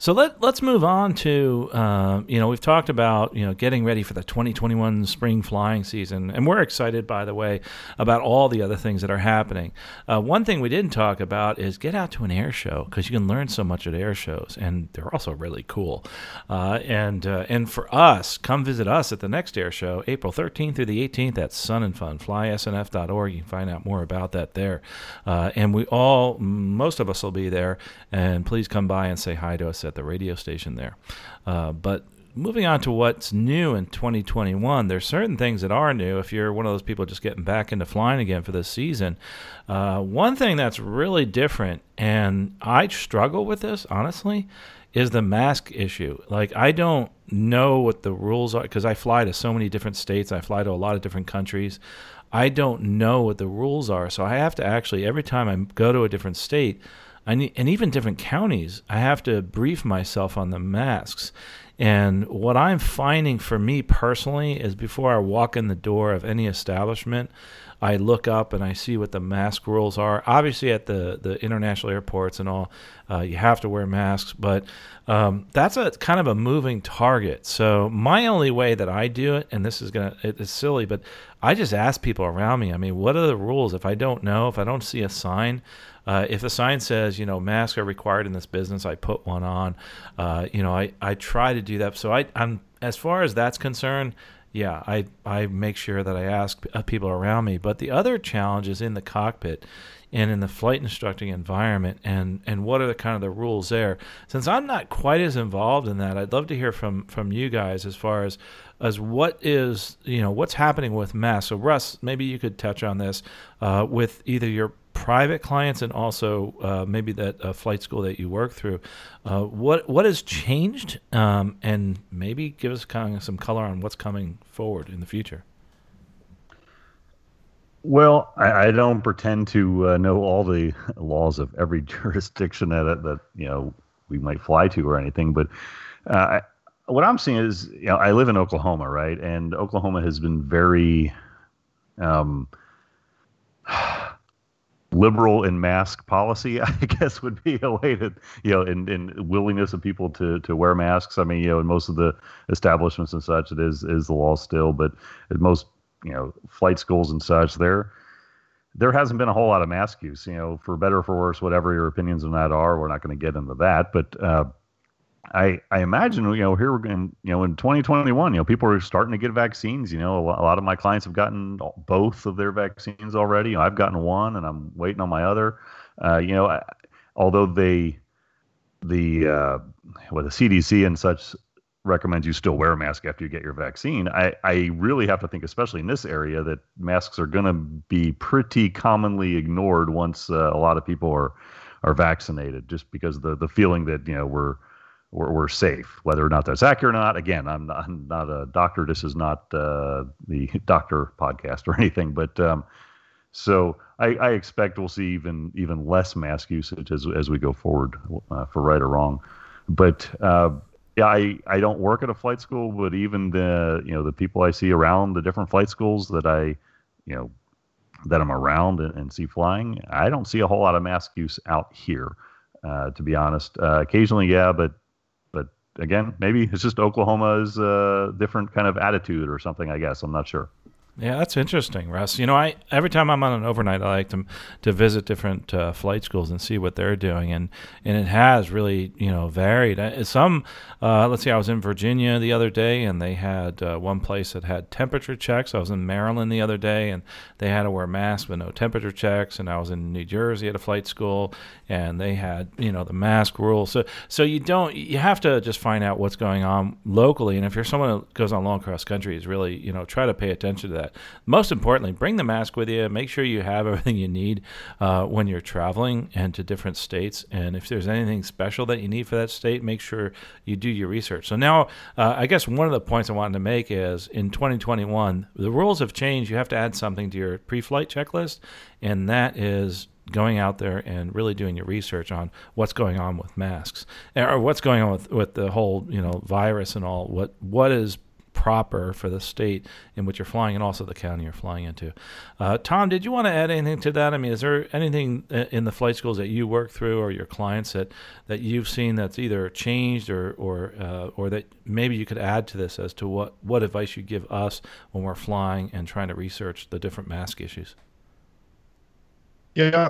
So let let's move on to uh, you know we've talked about you know getting ready for the 2021 spring flying season, and we're excited by the way about all the other things that are happening. Uh, one thing we didn't talk about is get out to an air show because you can learn so much at air shows, and they're also really cool. Uh, and uh, and for us, come visit us at the next air show, April 13th through the 18th at Sun and Fun. FlySNF.org. You can find out more about that there. Uh, and we all, most of us will be there, and please come by and say hi to us at the radio station there. Uh, but moving on to what's new in 2021, there's certain things that are new. If you're one of those people just getting back into flying again for this season, uh, one thing that's really different, and I struggle with this honestly, is the mask issue. Like I don't know what the rules are because I fly to so many different states. I fly to a lot of different countries. I don't know what the rules are, so I have to actually every time I go to a different state. Need, and even different counties, I have to brief myself on the masks. And what I'm finding for me personally is before I walk in the door of any establishment, I look up and I see what the mask rules are. Obviously, at the the international airports and all, uh, you have to wear masks, but um, that's a kind of a moving target. So my only way that I do it, and this is gonna it's silly, but I just ask people around me. I mean, what are the rules? If I don't know, if I don't see a sign. Uh, if the sign says, you know, masks are required in this business, I put one on. Uh, you know, I, I try to do that. So I, I'm as far as that's concerned, yeah, I I make sure that I ask uh, people around me. But the other challenge is in the cockpit and in the flight instructing environment and and what are the kind of the rules there since i'm not quite as involved in that i'd love to hear from from you guys as far as as what is you know what's happening with masks so russ maybe you could touch on this uh, with either your private clients and also uh, maybe that uh, flight school that you work through. Uh, what what has changed, um, and maybe give us kind of some color on what's coming forward in the future. Well, I, I don't pretend to uh, know all the laws of every jurisdiction that that you know we might fly to or anything, but uh, what I'm seeing is, you know, I live in Oklahoma, right, and Oklahoma has been very. Um, liberal in mask policy, I guess would be a way to, you know, in, in willingness of people to, to wear masks. I mean, you know, in most of the establishments and such, it is, is the law still, but at most, you know, flight schools and such, there, there hasn't been a whole lot of mask use, you know, for better or for worse, whatever your opinions on that are, we're not going to get into that, but, uh, I, I imagine you know here we're going you know in 2021 you know people are starting to get vaccines you know a lot of my clients have gotten both of their vaccines already. You know, I've gotten one and I'm waiting on my other. Uh, you know I, although they the uh, well the CDC and such recommends you still wear a mask after you get your vaccine I, I really have to think especially in this area that masks are going to be pretty commonly ignored once uh, a lot of people are are vaccinated just because the the feeling that you know we're we're, we're safe. Whether or not that's accurate or not, again, I'm not, I'm not a doctor. This is not uh, the doctor podcast or anything, but um, so I, I, expect we'll see even even less mask usage as as we go forward, uh, for right or wrong. But uh, yeah, I, I don't work at a flight school, but even the you know the people I see around the different flight schools that I you know that I'm around and, and see flying, I don't see a whole lot of mask use out here. Uh, to be honest, uh, occasionally, yeah, but again, maybe it's just Oklahoma's uh, different kind of attitude or something. I guess I'm not sure. Yeah, that's interesting, Russ. You know, I every time I'm on an overnight, I like to to visit different uh, flight schools and see what they're doing, and and it has really you know varied. Some, uh, let's see, I was in Virginia the other day, and they had uh, one place that had temperature checks. I was in Maryland the other day, and they had to wear masks but no temperature checks. And I was in New Jersey at a flight school, and they had you know the mask rule. So so you don't you have to just find out what's going on locally, and if you're someone who goes on long cross country, is really you know try to pay attention to that that. Most importantly, bring the mask with you. Make sure you have everything you need uh, when you're traveling and to different states. And if there's anything special that you need for that state, make sure you do your research. So now, uh, I guess one of the points I wanted to make is in 2021, the rules have changed. You have to add something to your pre-flight checklist, and that is going out there and really doing your research on what's going on with masks or what's going on with, with the whole you know virus and all what what is proper for the state in which you're flying and also the county you're flying into. Uh, Tom, did you want to add anything to that? I mean, is there anything uh, in the flight schools that you work through or your clients that, that you've seen that's either changed or or uh, or that maybe you could add to this as to what what advice you give us when we're flying and trying to research the different mask issues? Yeah,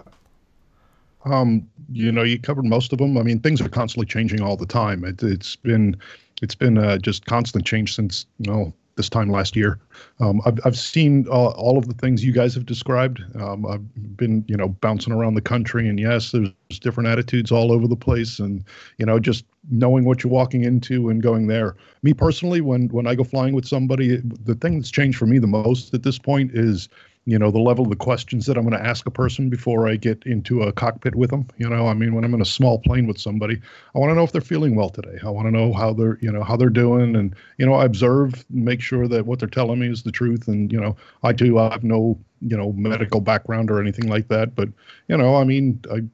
um, you know, you covered most of them. I mean, things are constantly changing all the time. It, has been it's been uh, just constant change since you know this time last year. Um, I've I've seen uh, all of the things you guys have described. Um, I've been you know bouncing around the country, and yes, there's different attitudes all over the place, and you know just knowing what you're walking into and going there. Me personally, when when I go flying with somebody, the thing that's changed for me the most at this point is you know the level of the questions that I'm going to ask a person before I get into a cockpit with them. You know, I mean, when I'm in a small plane with somebody, I want to know if they're feeling well today. I want to know how they're, you know, how they're doing, and you know, I observe, make sure that what they're telling me is the truth. And you know, I do I have no, you know, medical background or anything like that, but you know, I mean, I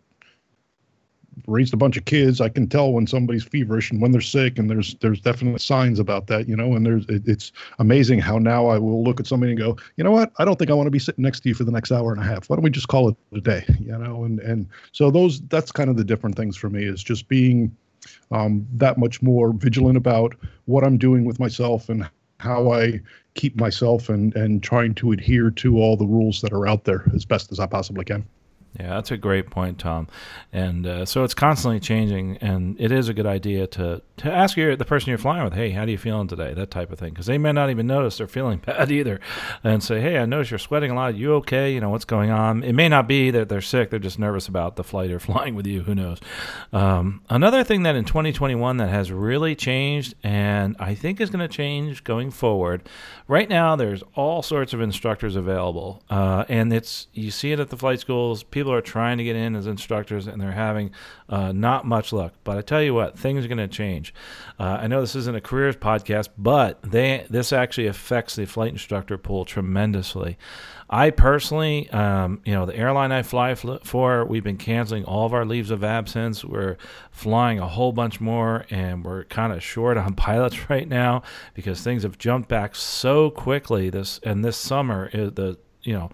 raised a bunch of kids. I can tell when somebody's feverish and when they're sick, and there's there's definite signs about that, you know. And there's it, it's amazing how now I will look at somebody and go, you know what? I don't think I want to be sitting next to you for the next hour and a half. Why don't we just call it a day, you know? And and so those that's kind of the different things for me is just being um, that much more vigilant about what I'm doing with myself and how I keep myself and and trying to adhere to all the rules that are out there as best as I possibly can. Yeah, that's a great point, Tom. And uh, so it's constantly changing, and it is a good idea to to ask your the person you're flying with, hey, how do you feeling today? That type of thing, because they may not even notice they're feeling bad either, and say, hey, I notice you're sweating a lot. Are you okay? You know what's going on? It may not be that they're sick; they're just nervous about the flight or flying with you. Who knows? Um, another thing that in 2021 that has really changed, and I think is going to change going forward. Right now, there's all sorts of instructors available, uh, and it's you see it at the flight schools. People people are trying to get in as instructors and they're having uh, not much luck. But I tell you what, things are going to change. Uh, I know this isn't a careers podcast, but they this actually affects the flight instructor pool tremendously. I personally, um, you know, the airline I fly for, we've been canceling all of our leaves of absence. We're flying a whole bunch more, and we're kind of short on pilots right now because things have jumped back so quickly. This and this summer, the you know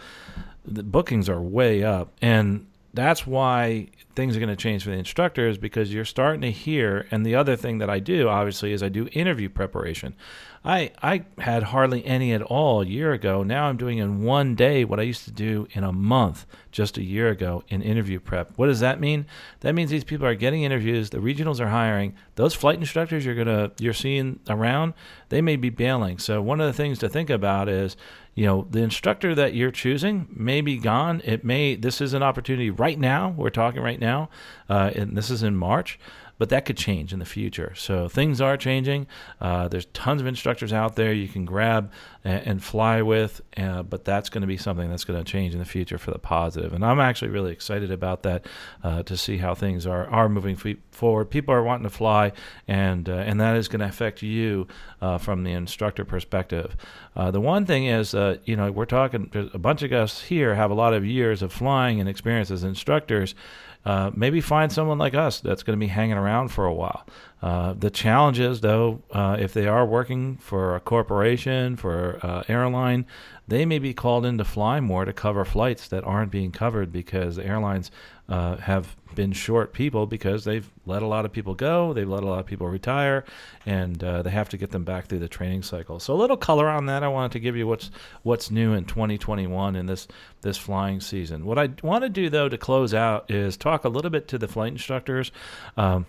the bookings are way up, and that's why things are going to change for the instructors because you're starting to hear. And the other thing that I do, obviously, is I do interview preparation. I I had hardly any at all a year ago. Now I'm doing in one day what I used to do in a month just a year ago in interview prep. What does that mean? That means these people are getting interviews. The regionals are hiring. Those flight instructors you're gonna you're seeing around, they may be bailing. So one of the things to think about is you know the instructor that you're choosing may be gone. It may this is an opportunity right now we're talking right now uh, and this is in march but that could change in the future. So things are changing. Uh, there's tons of instructors out there you can grab and, and fly with, uh, but that's going to be something that's going to change in the future for the positive. And I'm actually really excited about that uh, to see how things are are moving forward. People are wanting to fly, and uh, and that is going to affect you uh, from the instructor perspective. Uh, the one thing is, you know, we're talking. A bunch of us here have a lot of years of flying and experience as instructors uh, maybe find someone like us that's going to be hanging around for a while. Uh, the challenge is, though, uh, if they are working for a corporation, for uh, airline, they may be called in to fly more to cover flights that aren't being covered because the airlines uh, have been short people because they've let a lot of people go, they've let a lot of people retire, and uh, they have to get them back through the training cycle. So a little color on that. I wanted to give you what's what's new in 2021 in this this flying season. What I want to do though to close out is talk a little bit to the flight instructors. Um,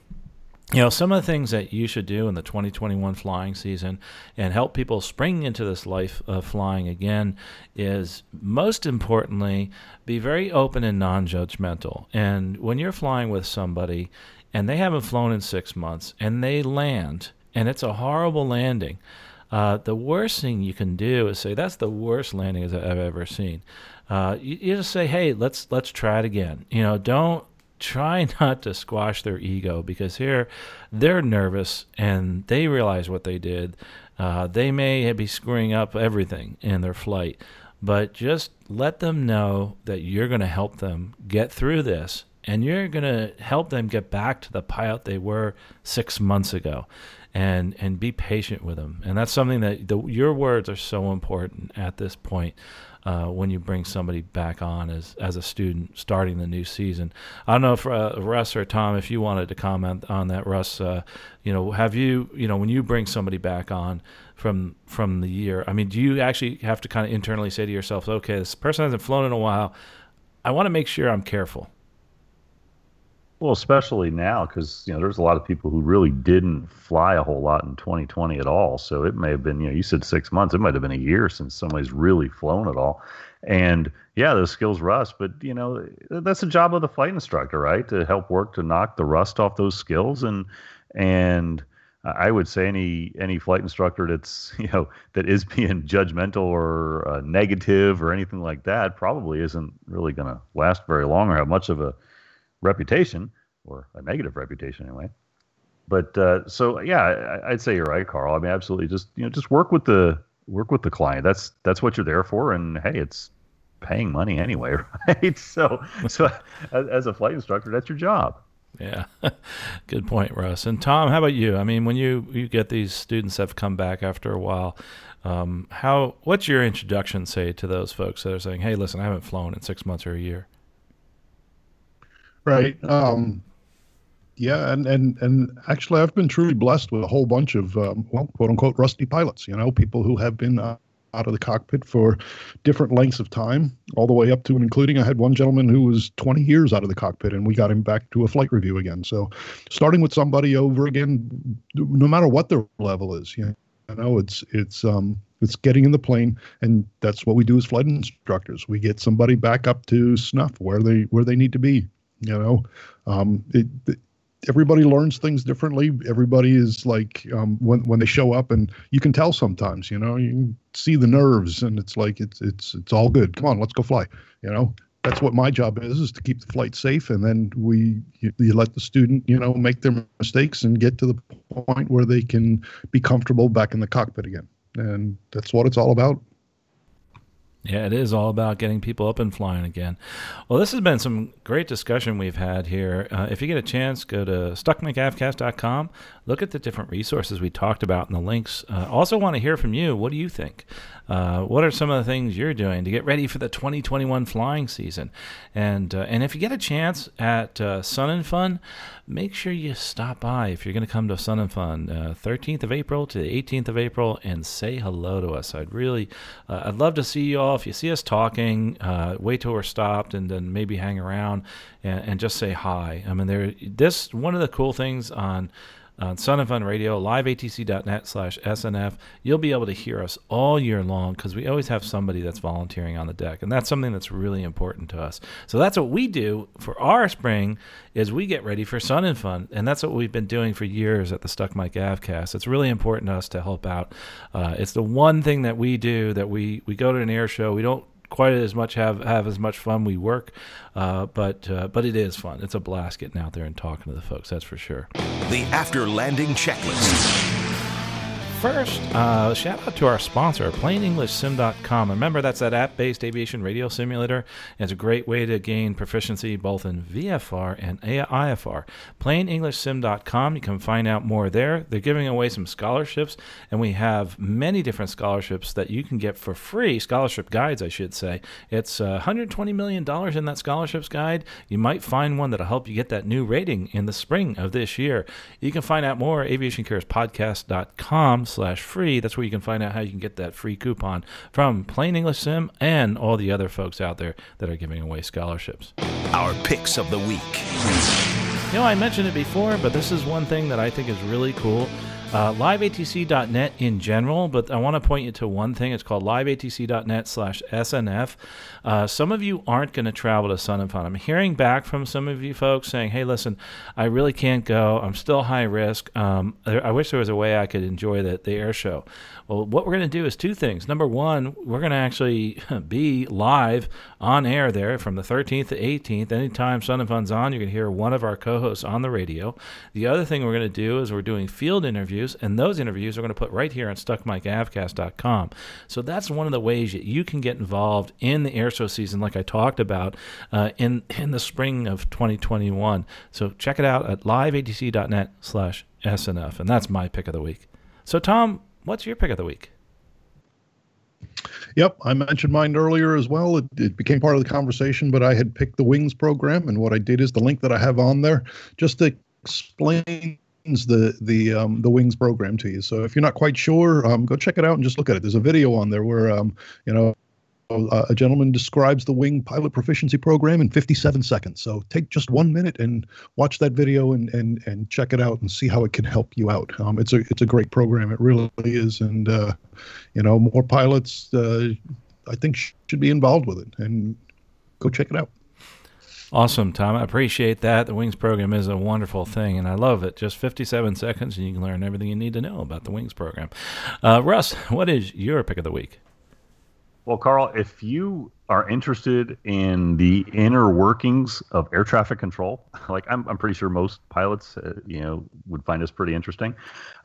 you know some of the things that you should do in the 2021 flying season and help people spring into this life of flying again is most importantly be very open and non-judgmental. And when you're flying with somebody and they haven't flown in six months and they land and it's a horrible landing uh, the worst thing you can do is say that's the worst landing i've ever seen. Uh, you, you just say hey let's let's try it again. You know don't try not to squash their ego because here they're nervous and they realize what they did. Uh, they may be screwing up everything in their flight, but just let them know that you're going to help them get through this and you're going to help them get back to the pilot they were six months ago and and be patient with them and that's something that the, your words are so important at this point uh, when you bring somebody back on as as a student starting the new season. I don't know if uh, Russ or Tom, if you wanted to comment on that, Russ. Uh, you know, have you you know when you bring somebody back on from from the year? I mean, do you actually have to kind of internally say to yourself, okay, this person hasn't flown in a while. I want to make sure I'm careful. Well, especially now because you know there's a lot of people who really didn't fly a whole lot in 2020 at all. So it may have been you know you said six months, it might have been a year since somebody's really flown at all. And yeah, those skills rust, but you know that's the job of the flight instructor, right? To help work to knock the rust off those skills and and I would say any any flight instructor that's you know that is being judgmental or uh, negative or anything like that probably isn't really going to last very long or have much of a reputation or a negative reputation anyway. But uh, so yeah, I, would say you're right, Carl. I mean, absolutely. Just you know, just work with the work with the client. That's that's what you're there for. And hey, it's paying money anyway, right? So so as, a flight instructor, that's your job. Yeah, good point, Russ. And Tom, how about you? I mean, when you you get these students that have come back after a while, um, how what's your introduction say to those folks that are saying, "Hey, listen, I haven't flown in six months or a year." Right. Um, yeah, and and and actually, I've been truly blessed with a whole bunch of um, well, quote unquote, rusty pilots. You know, people who have been uh, out of the cockpit for different lengths of time, all the way up to and including. I had one gentleman who was 20 years out of the cockpit, and we got him back to a flight review again. So, starting with somebody over again, no matter what their level is, you know, it's it's um it's getting in the plane, and that's what we do as flight instructors. We get somebody back up to snuff where they where they need to be. You know, um, it, it everybody learns things differently. Everybody is like um, when when they show up, and you can tell sometimes. You know, you see the nerves, and it's like it's it's it's all good. Come on, let's go fly. You know, that's what my job is: is to keep the flight safe, and then we you, you let the student you know make their mistakes and get to the point where they can be comfortable back in the cockpit again. And that's what it's all about. Yeah, it is all about getting people up and flying again. Well, this has been some great discussion we've had here. Uh, if you get a chance, go to stuckmicavcast.com. Look at the different resources we talked about in the links. Uh, also, want to hear from you. What do you think? Uh, what are some of the things you're doing to get ready for the 2021 flying season? And uh, and if you get a chance at uh, Sun and Fun, make sure you stop by if you're going to come to Sun and Fun, 13th uh, of April to the 18th of April, and say hello to us. I'd really, I'd love to see you all. If you see us talking, uh, wait till we're stopped, and then maybe hang around and, and just say hi. I mean, there. This one of the cool things on on Sun and Fun Radio, liveatc.net slash SNF. You'll be able to hear us all year long because we always have somebody that's volunteering on the deck. And that's something that's really important to us. So that's what we do for our spring is we get ready for Sun and Fun. And that's what we've been doing for years at the Stuck Mic Avcast. It's really important to us to help out. Uh, it's the one thing that we do that we, we go to an air show. We don't quite as much have have as much fun we work, uh, but uh, but it is fun. It's a blast getting out there and talking to the folks. That's for sure. The after landing checklist. First, uh, shout out to our sponsor, PlaneEnglishSim.com. Remember, that's that app based aviation radio simulator. It's a great way to gain proficiency both in VFR and IFR. PlaneEnglishSim.com. You can find out more there. They're giving away some scholarships, and we have many different scholarships that you can get for free, scholarship guides, I should say. It's uh, $120 million in that scholarships guide. You might find one that'll help you get that new rating in the spring of this year. You can find out more at aviationcareerspodcast.com slash free. That's where you can find out how you can get that free coupon from Plane English Sim and all the other folks out there that are giving away scholarships. Our picks of the week. You know, I mentioned it before, but this is one thing that I think is really cool. Uh, liveatc.net in general, but I want to point you to one thing. It's called liveatc.net slash SNF. Uh, some of you aren't going to travel to Sun and Fun. I'm hearing back from some of you folks saying, hey, listen, I really can't go. I'm still high risk. Um, I wish there was a way I could enjoy the, the air show. Well, what we're going to do is two things. Number one, we're going to actually be live on air there from the 13th to 18th. Anytime Sun and Fun's on, you're going to hear one of our co hosts on the radio. The other thing we're going to do is we're doing field interviews, and those interviews are going to put right here on stuckmicavcast.com. So that's one of the ways that you can get involved in the air show season, like I talked about uh, in, in the spring of 2021. So check it out at liveatc.net slash SNF. And that's my pick of the week. So, Tom, What's your pick of the week? Yep, I mentioned mine earlier as well. It, it, became part of the conversation, but I had picked the Wings program, and what I did is the link that I have on there just explains the the um, the Wings program to you. So if you're not quite sure, um, go check it out and just look at it. There's a video on there where um, you know a gentleman describes the wing pilot proficiency program in 57 seconds. So take just one minute and watch that video and and and check it out and see how it can help you out. Um, it's a it's a great program. It really is, and uh, you know more pilots uh, I think should be involved with it. And go check it out. Awesome, Tom. I appreciate that. The Wings program is a wonderful thing, and I love it. Just 57 seconds, and you can learn everything you need to know about the Wings program. Uh, Russ, what is your pick of the week? Well, Carl, if you are interested in the inner workings of air traffic control, like I'm, I'm pretty sure most pilots, uh, you know, would find this pretty interesting.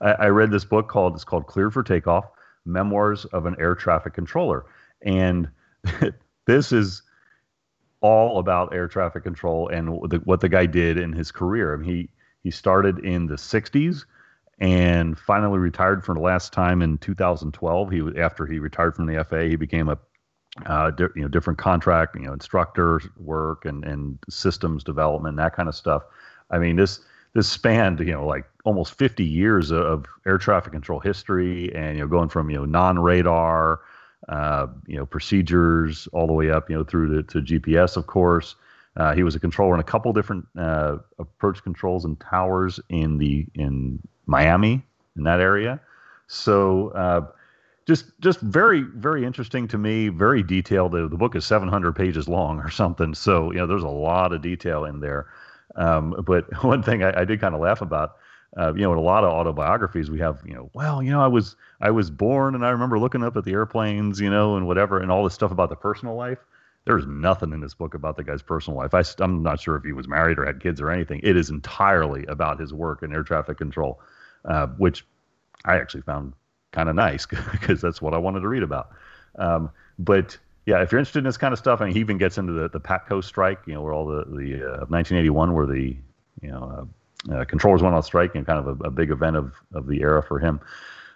I, I read this book called it's called Cleared for Takeoff: Memoirs of an Air Traffic Controller, and this is all about air traffic control and the, what the guy did in his career. I mean, he he started in the '60s and finally retired for the last time in 2012. He after he retired from the FAA, he became a uh, di- you know different contract, you know, instructor work and and systems development, that kind of stuff. I mean, this this spanned you know like almost 50 years of air traffic control history, and you know going from you know non-radar, uh, you know procedures all the way up you know through to, to GPS, of course. Uh, he was a controller in a couple different uh, approach controls and towers in the in Miami in that area. So uh, just just very very interesting to me, very detailed. The, the, book is 700 pages long or something, so you know there's a lot of detail in there. Um, but one thing I, I did kind of laugh about, uh, you know, in a lot of autobiographies we have, you know, well, you know, I was I was born and I remember looking up at the airplanes, you know, and whatever, and all this stuff about the personal life. There's nothing in this book about the guy's personal life. I, I'm not sure if he was married or had kids or anything. It is entirely about his work in air traffic control uh, which I actually found kind of nice because that's what I wanted to read about. Um, but yeah, if you're interested in this kind of stuff, I mean, he even gets into the, the PATCO strike, you know, where all the, the uh, 1981, where the, you know, uh, controllers went on strike and kind of a, a, big event of, of the era for him.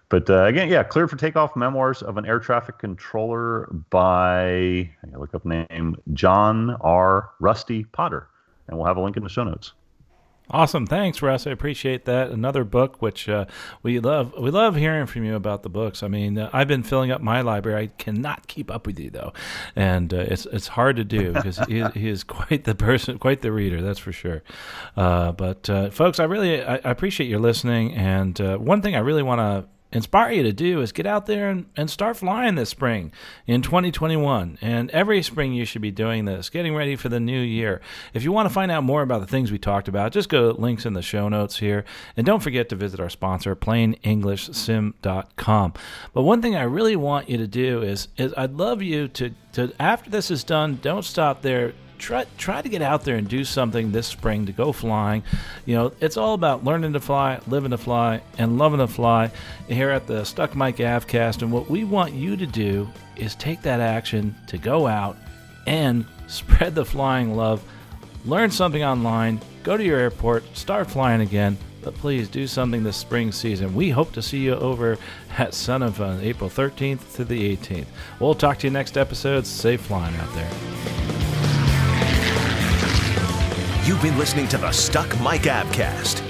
But uh, again, yeah, cleared for takeoff memoirs of an air traffic controller by, I look up name, John R. Rusty Potter. And we'll have a link in the show notes. Awesome, thanks, Russ. I appreciate that. Another book, which uh, we love. We love hearing from you about the books. I mean, uh, I've been filling up my library. I cannot keep up with you though, and uh, it's it's hard to do because he, he, is quite the person, quite the reader. That's for sure. Uh, but uh, folks, I really I, I, appreciate your listening. And uh, one thing I really want to inspire you to do is get out there and, and start flying this spring in 2021. And every spring you should be doing this, getting ready for the new year. If you want to find out more about the things we talked about, just go to links in the show notes here. And don't forget to visit our sponsor, planeenglishsim.com. But one thing I really want you to do is, is I'd love you to, to, after this is done, don't stop there try try to get out there and do something this spring to go flying. You know, it's all about learning to fly, living to fly, and loving to fly here at the Stuck Mic Avcast. And what we want you to do is take that action to go out and spread the flying love. Learn something online, go to your airport, start flying again, but please do something this spring season. We hope to see you over at Sun and Fun, April 13th to the 18th. We'll talk to you next episode. Safe flying out there. You've been listening to the Stuck Mic Avcast.